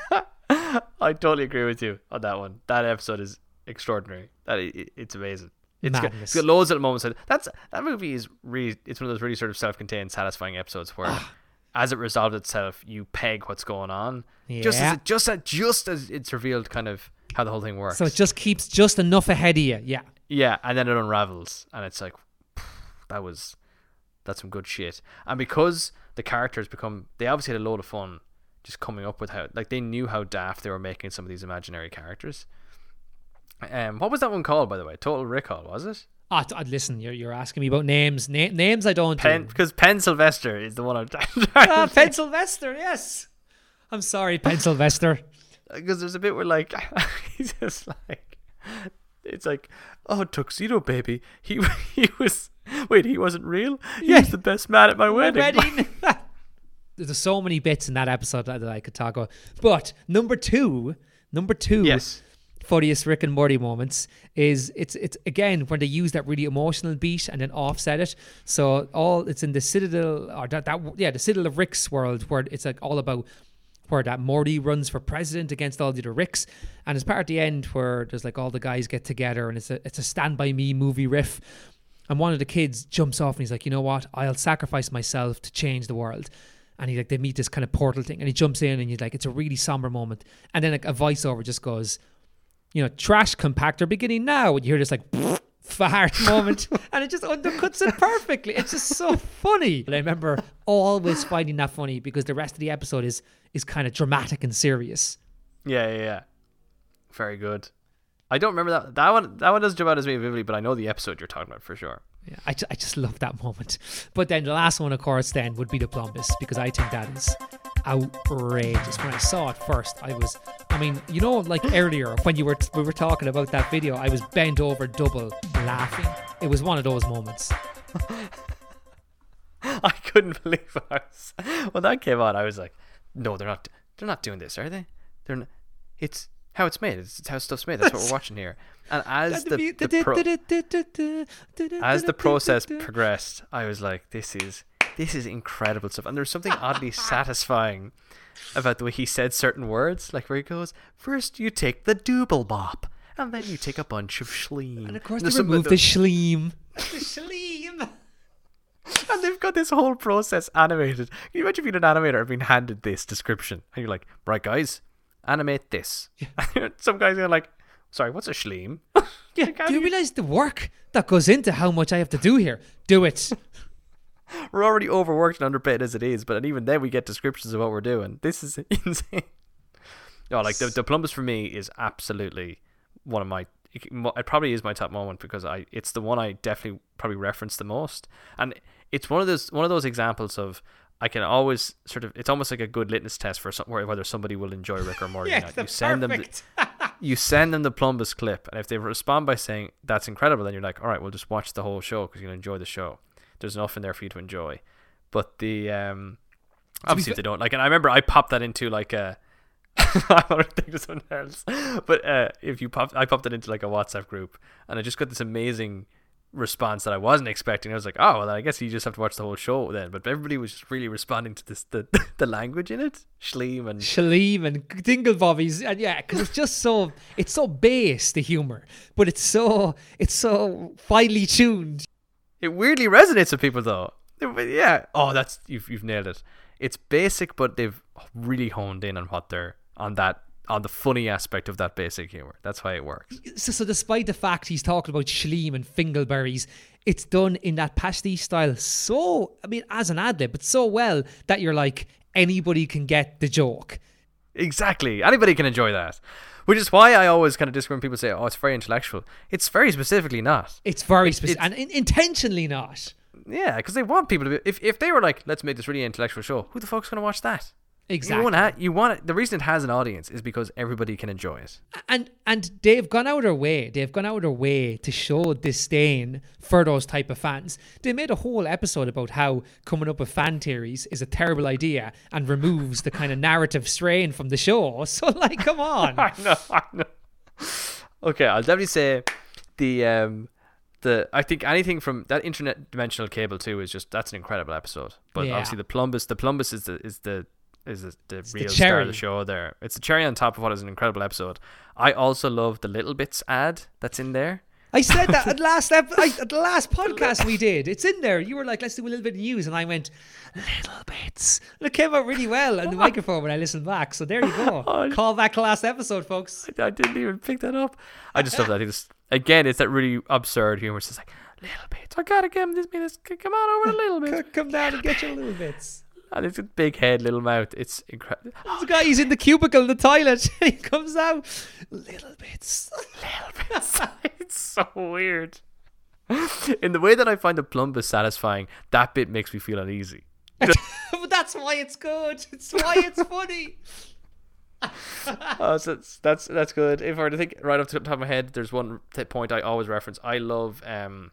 I I totally agree with you on that one. That episode is extraordinary. That it's amazing. It's got, it's Madness. got loads of moments. that- That's that movie is really it's one of those really sort of self-contained, satisfying episodes where, ah. as it resolves itself, you peg what's going on. Just as Yeah. it, just as just as it's revealed, kind of how the whole thing works. So it just keeps just enough ahead of you. Yeah. Yeah, and then it unravels, and it's like, that was, that's some good shit. And because the characters become, they obviously had a load of fun just coming up with how, like, they knew how daft they were making some of these imaginary characters. Um, what was that one called, by the way? Total Recall, was it? Ah, listen, you're, you're asking me about names. Na- names I don't Pen, do. because Pencilvester is the one I'm trying Ah, to Pencilvester, yes. I'm sorry, Pencilvester. because there's a bit where like he's just like it's like oh tuxedo baby he he was wait he wasn't real he Yeah. was the best man at my wedding, wedding. There's so many bits in that episode that, that I could talk about. But number two, number two, yes funniest Rick and Morty moments is it's it's again when they use that really emotional beat and then offset it. So all it's in the Citadel or that, that yeah the Citadel of Rick's world where it's like all about where that Morty runs for president against all the other Ricks, and it's part at the end where there's like all the guys get together and it's a it's a Stand by Me movie riff. And one of the kids jumps off and he's like, you know what? I'll sacrifice myself to change the world. And he like they meet this kind of portal thing, and he jumps in, and he's like, it's a really somber moment. And then like a voiceover just goes, you know, trash compactor beginning now. And you hear this like fart moment, and it just undercuts it perfectly. It's just so funny. And I remember always finding that funny because the rest of the episode is is kind of dramatic and serious. Yeah, yeah, yeah. Very good. I don't remember that that one. That one doesn't jump out as me vividly, but I know the episode you're talking about for sure. Yeah, I, ju- I just love that moment. But then the last one, of course, then would be the Plumbus because I think that is outrageous. When I saw it first, I was, I mean, you know, like hmm. earlier when you were we were talking about that video, I was bent over double laughing. It was one of those moments. I couldn't believe I was when that came on. I was like, no, they're not. They're not doing this, are they? They're. Not, it's how it's made. It's, it's how stuff's made. That's what we're watching here. And as the, the pro- as the process progressed, I was like, this is this is incredible stuff. And there's something oddly satisfying about the way he said certain words, like where he goes, first you take the double mop, and then you take a bunch of schleem. And of course, there's they some- removed the schleem. The schleem. and they've got this whole process animated. Can you imagine being an animator and being handed this description? And you're like, right, guys, animate this. Some guys are like, sorry, what's a schleem? Yeah, do you realize the work that goes into how much I have to do here? Do it. We're already overworked and underpaid as it is, but even then we get descriptions of what we're doing. This is insane. No, like the, the Plumbus for me is absolutely one of my. It probably is my top moment because I. It's the one I definitely probably reference the most, and it's one of those one of those examples of I can always sort of. It's almost like a good litmus test for some, whether somebody will enjoy Rick or Morty. or Yeah, not. You send them. perfect. The, you send them the Plumbus clip, and if they respond by saying that's incredible, then you're like, all right, we'll just watch the whole show because you'll enjoy the show. There's enough in there for you to enjoy. But the um, obviously if they don't like, and I remember I popped that into like a. I want to think of something else, but uh, if you pop, I popped it into like a WhatsApp group, and I just got this amazing response that I wasn't expecting. I was like, oh, well, I guess you just have to watch the whole show then. But everybody was just really responding to this the the language in it, Schleem and Shaleem and Dinglebobbies, and yeah, because it's just so it's so base the humor, but it's so it's so finely tuned. It weirdly resonates with people though. Yeah. Oh, that's you've you've nailed it. It's basic, but they've really honed in on what they're on that on the funny aspect of that basic humor. That's why it works. So, so despite the fact he's talking about Shaleem and Fingleberries, it's done in that pastiche style so I mean as an ad lib, but so well that you're like anybody can get the joke. Exactly. Anybody can enjoy that. Which is why I always kind of disagree when people say, "Oh, it's very intellectual." It's very specifically not. It's very specific and in- intentionally not. Yeah, because they want people to be. If if they were like, "Let's make this really intellectual show," who the fuck's gonna watch that? Exactly. You want you want it. The reason it has an audience is because everybody can enjoy it. and and they've gone out of their way. They've gone out of their way to show disdain for those type of fans. They made a whole episode about how coming up with fan theories is a terrible idea and removes the kind of narrative strain from the show. So like, come on. I know, I know. Okay, I'll definitely say the um the I think anything from that interdimensional cable too is just that's an incredible episode. But Yeah. obviously the plumbus the plumbus is the is the is the, the the real star of the show there. It's a cherry on top of what is an incredible episode. I also love the little bits ad that's in there. I said that at last ep- I, at the last podcast we did. It's in there. You were like, let's do a little bit of news, and I went little bits. And it came out really well on the microphone when I listened back. So there you go. Oh. Call back to last episode, folks. I didn't even pick that up. I just love that. I think again, it's that really absurd humor. It's just like little bits. I gotta give him this. this come on over a little bit. Come down and get your little bits. And it's a big head, little mouth. It's incredible. The guy, he's in the cubicle in the toilet. he comes out, little bits. Little bits. it's so weird. In the way that I find the plumbus satisfying, that bit makes me feel uneasy. but that's why it's good. It's why it's funny. Oh, so that's that's that's good. If I were to think right off the top of my head, there's one point I always reference. I love um,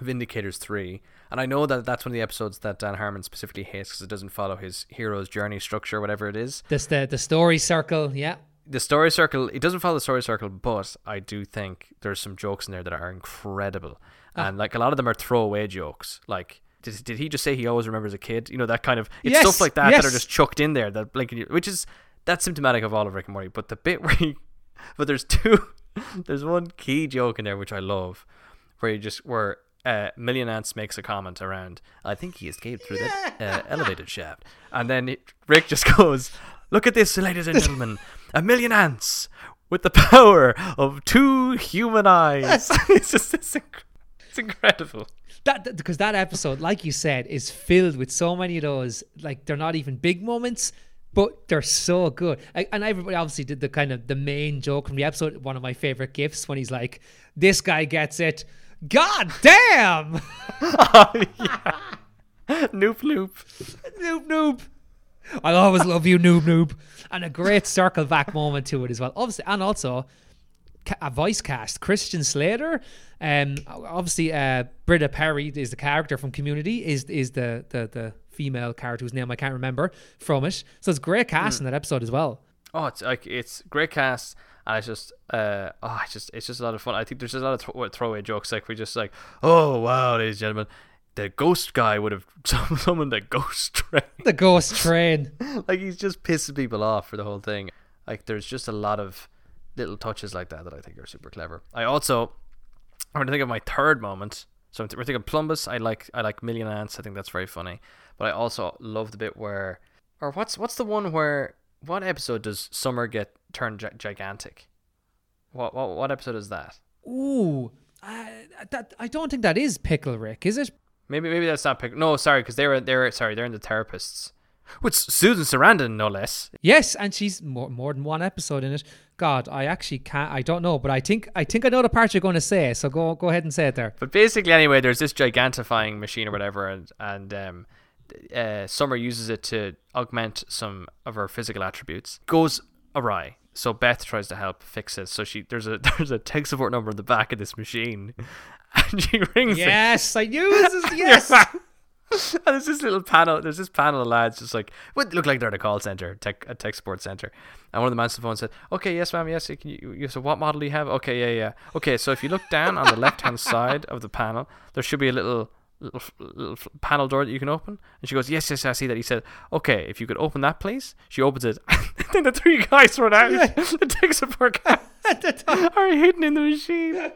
Vindicators three, and I know that that's one of the episodes that Dan Harmon specifically hates because it doesn't follow his hero's journey structure, whatever it is. This the the story circle. Yeah. The story circle, it doesn't follow the story circle, but I do think there's some jokes in there that are incredible, ah. and like a lot of them are throwaway jokes, like. Did, did he just say he always remembers a kid? You know that kind of it's Yes, stuff like that that are just chucked in there that like which is that's symptomatic of all of Rick and Morty. But the bit where he, but there's two, there's one key joke in there which I love, where you just where uh, Million Ants makes a comment around. I think he escaped through that uh, elevated shaft, and then it, Rick just goes, "Look at this, ladies and gentlemen, a million ants." With the power of two human eyes, it's just it's, inc- it's incredible. That because that episode, like you said, is filled with so many of those. Like they're not even big moments, but they're so good. Like, and everybody obviously did the kind of the main joke from the episode. One of my favorite gifts when he's like, "This guy gets it." God damn! Noop noop. noob noob. I always love you, noob noob. And a great circle back moment to it as well. Obviously, and also a voice cast. Christian Slater. Um, obviously, uh, Britta Perry is the character from Community. Is is the the the female character whose name I can't remember from it. So it's great cast in that episode as well. Oh, it's like it's great cast, and it's just uh oh, it's just it's just a lot of fun. I think there's just a lot of throw- throwaway jokes. Like we just like, oh wow, ladies and gentlemen, the ghost guy would have summoned a ghost train. The ghost train. like he's just pissing people off for the whole thing. Like there's just a lot of little touches like that that I think are super clever. I also I'm to think of my third moment. So we're thinking Plumbus. I like I like Million Ants. I think that's very funny. But I also love the bit where, or what's what's the one where what episode does Summer get turned gi- gigantic? What what what episode is that? Ooh, I, that I don't think that is Pickle Rick, is it? Maybe maybe that's not Pickle. No, sorry, because they were they were sorry they're in the therapists. With Susan Sarandon, no less. Yes, and she's more more than one episode in it. God, I actually can't. I don't know, but I think I think I know the part you're going to say. So go go ahead and say it there. But basically, anyway, there's this gigantifying machine or whatever, and and um, uh, Summer uses it to augment some of her physical attributes. Goes awry, so Beth tries to help fix it. So she there's a there's a tech support number on the back of this machine, and she rings it. Yes, I knew this. Is, yes, and there's this little panel. There's this panel of lads just like what look like they're at a call center, tech a tech support center. And one of the man on the phone said, "Okay, yes, ma'am, yes. Can you, you so what model do you have? Okay, yeah, yeah. Okay, so if you look down on the left hand side of the panel, there should be a little." Little, little panel door that you can open, and she goes, "Yes, yes, I see that." He said, "Okay, if you could open that, please." She opens it, and then the three guys run out. the tech support guys are hidden in the machine.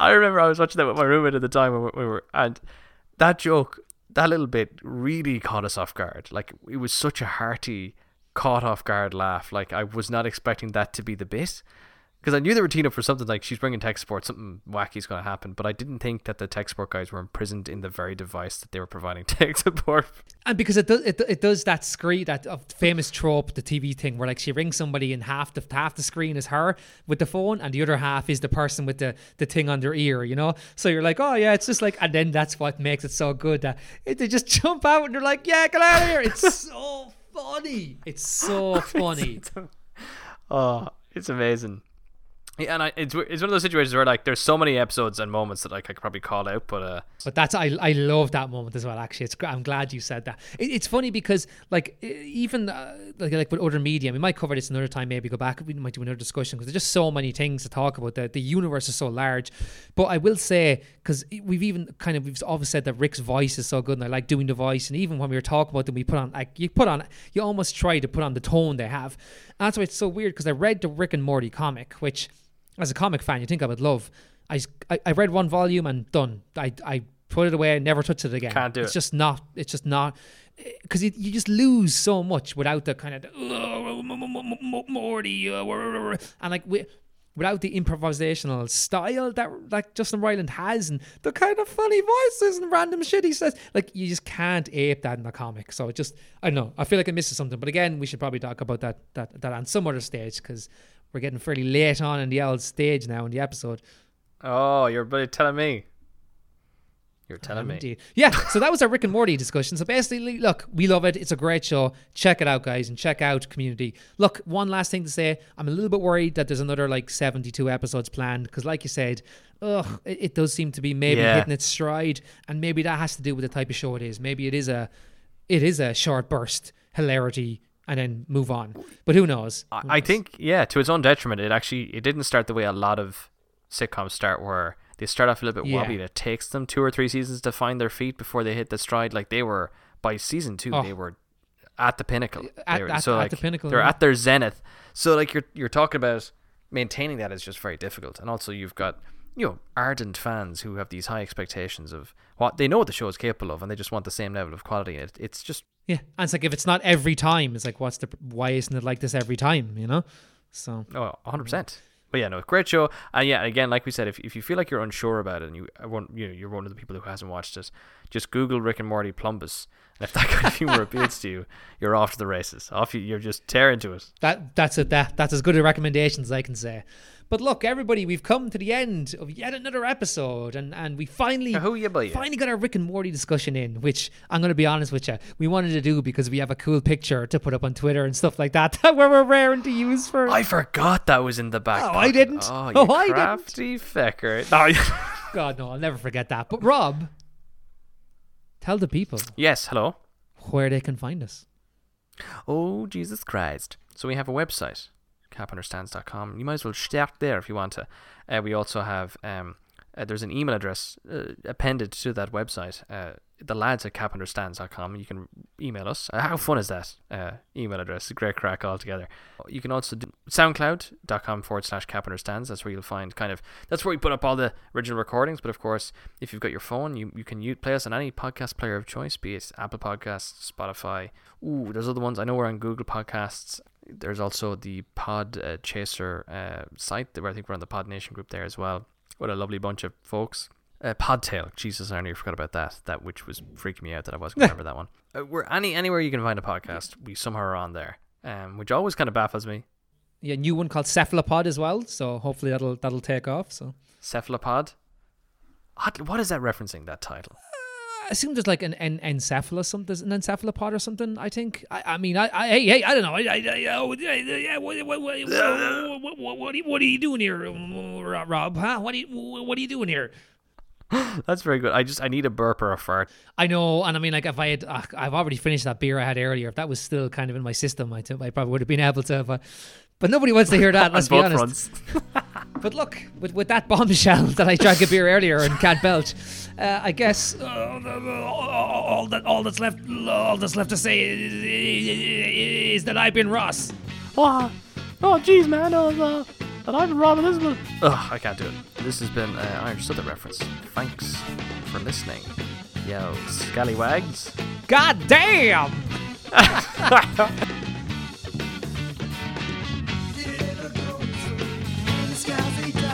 I remember I was watching that with my roommate at the time when we were, and that joke, that little bit, really caught us off guard. Like it was such a hearty, caught off guard laugh. Like I was not expecting that to be the bit. Because I knew they were teeing up for something like she's bringing tech support, something wacky's going to happen, but I didn't think that the tech support guys were imprisoned in the very device that they were providing tech support. And because it does, it, it does that screen, that uh, famous trope, the TV thing, where like she rings somebody and half the half the screen is her with the phone, and the other half is the person with the the thing on their ear, you know. So you're like, oh yeah, it's just like, and then that's what makes it so good that it, they just jump out and they're like, yeah, get out of here. It's so funny. It's so funny. oh, it's amazing. Yeah, and I, it's it's one of those situations where like there's so many episodes and moments that like I could probably call out, but uh, But that's I I love that moment as well. Actually, it's I'm glad you said that. It, it's funny because like even uh, like like with other media, we might cover this another time. Maybe go back. We might do another discussion because there's just so many things to talk about. The the universe is so large. But I will say because we've even kind of we've always said that Rick's voice is so good, and I like doing the voice. And even when we were talking about them, we put on like you put on you almost try to put on the tone they have. And that's why it's so weird because I read the Rick and Morty comic, which as a comic fan, you think I would love. I I read one volume and done. I, I put it away, and never touched it again. Can't do it's it. just not. It's just not because you, you just lose so much without the kind of "Oh, Morty uh, and like wi- without the improvisational style that like Justin Roiland has and the kind of funny voices and random shit he says. Like you just can't ape that in a comic. So it just I don't know. I feel like it misses something. But again, we should probably talk about that that that on some other stage because we're getting fairly late on in the old stage now in the episode. oh, you're telling me. You're telling me. Indeed. Yeah, so that was our Rick and Morty discussion. So basically, look, we love it. It's a great show. Check it out, guys, and check out Community. Look, one last thing to say. I'm a little bit worried that there's another like 72 episodes planned because, like you said, ugh, it, it does seem to be maybe Yeah. hitting its stride, and maybe that has to do with the type of show it is. Maybe it is a, it is a short burst hilarity and then move on. But who knows? I, Who I knows? think yeah, to its own detriment, it actually it didn't start the way a lot of sitcoms start, where they start off a little bit Yeah. wobbly. and It takes them two or three seasons to find their feet before they hit the stride. Like they were by season two, Oh. they were at the pinnacle. At- were- at- so at like the pinnacle, they're yeah. at their zenith. So like you're you're talking about maintaining that is just very difficult, and also you've got you know ardent fans who have these high expectations of what they know what the show is capable of, and they just want the same level of quality. It, it's just Yeah, and it's like if it's not every time, it's like what's the why isn't it like this every time? You know, so Oh, 100%. But yeah, no, great show. And yeah, again, like we said, if, if you feel like you're unsure about it and you, you know, you're one of the people who hasn't watched it, just Google Rick and Morty Plumbus. And if that kind of humor appeals to you, you're off to the races. Off you, you're just tearing to it. that that's it. That that's as good a recommendation as I can say. But look, everybody, we've come to the end of yet another episode, and and we finally Who you by finally got our Rick and Morty discussion in, which I'm going to be honest with you, we wanted to do because we have a cool picture to put up on Twitter and stuff like that that we're raring to use for. I forgot that was in the back. Oh, I didn't. Oh, you Oh, I didn't. crafty fecker. No, God no, I'll never forget that. But Rob, tell the people yes, hello. where they can find us. Oh, Jesus Christ. So we have a website, capunderstands.com. You might as well start there if you want to. Uh, we also have, um, uh, there's an email address uh, appended to that website, uh, the lads at capunderstands.com. You can email us. Uh, how fun is that uh, email address? Great crack altogether. You can also do soundcloud.com forward slash capunderstands. That's where you'll find kind of, that's where we put up all the original recordings. But of course, if you've got your phone, you, you can play us on any podcast player of choice, be it Apple Podcasts, Spotify. Ooh, there's other ones. I know we're on Google Podcasts. There's also the Pod uh, Chaser uh, site where I think we're on the Pod Nation group there as well. What a lovely bunch of folks. Uh, Podtail, Jesus, I nearly forgot about that. That which was freaking me out that I wasn't going to remember that one. Uh, we're any anywhere you can find a podcast, we somehow are on there, um, which always kind of baffles me. Yeah, new one called Cephalopod as well. So hopefully that'll that'll take off. So Cephalopod. What, what is that referencing? That title? I assume there's like an, an encephalus something, there's an encephalopod or something. I think. I, I mean, I, I, hey, hey, I don't know. I, I, I, oh, yeah, yeah, what, what, what, what, what, what, what, are you- what are you doing here, Rob? Huh? What are you, what are you doing here? That's very good. I just I need a burp or a fart. I know, and I mean, like, if I had, uh, I've already finished that beer I had earlier. If that was still kind of in my system, I, I probably would have been able to. But, but nobody wants to hear that. Let's be honest. fronts. But look, with, with that bombshell that I drank a beer earlier and can't belch, uh, I guess uh, all that all that's left all that's left to say is, is that I've been Ross. Oh, oh, jeez, man. Oh, uh, and I'm Rob Elizabeth. Ugh, I can't do it. This has been uh, Irish Southern Reference. Thanks for listening. Yo, scallywags. God damn! girls, they do.